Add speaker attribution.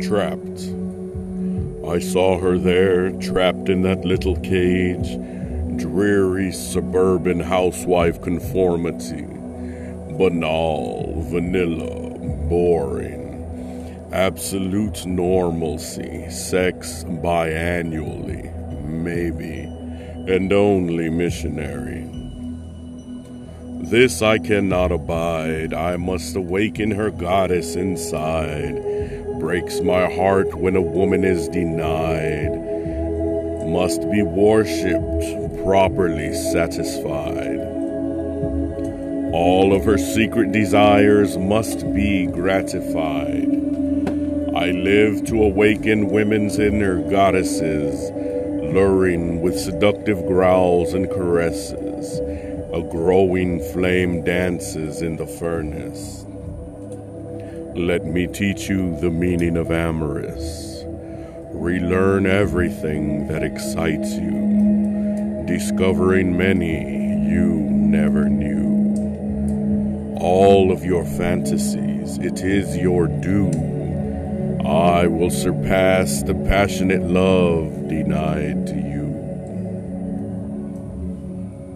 Speaker 1: trapped. I saw her there, trapped in that little cage, dreary suburban housewife conformity. Banal, vanilla, boring. Absolute normalcy, sex biannually, maybe, and only missionary. This I cannot abide. I must awaken her goddess inside. Breaks my heart when a woman is denied. Must be worshipped, properly satisfied. All of her secret desires must be gratified. I live to awaken women's inner goddesses, luring with seductive growls and caresses. A growing flame dances in the furnace. Let me teach you the meaning of amorous. Relearn everything that excites you, discovering many you never knew. All of your fantasies, it is your due. I will surpass the passionate love denied to you.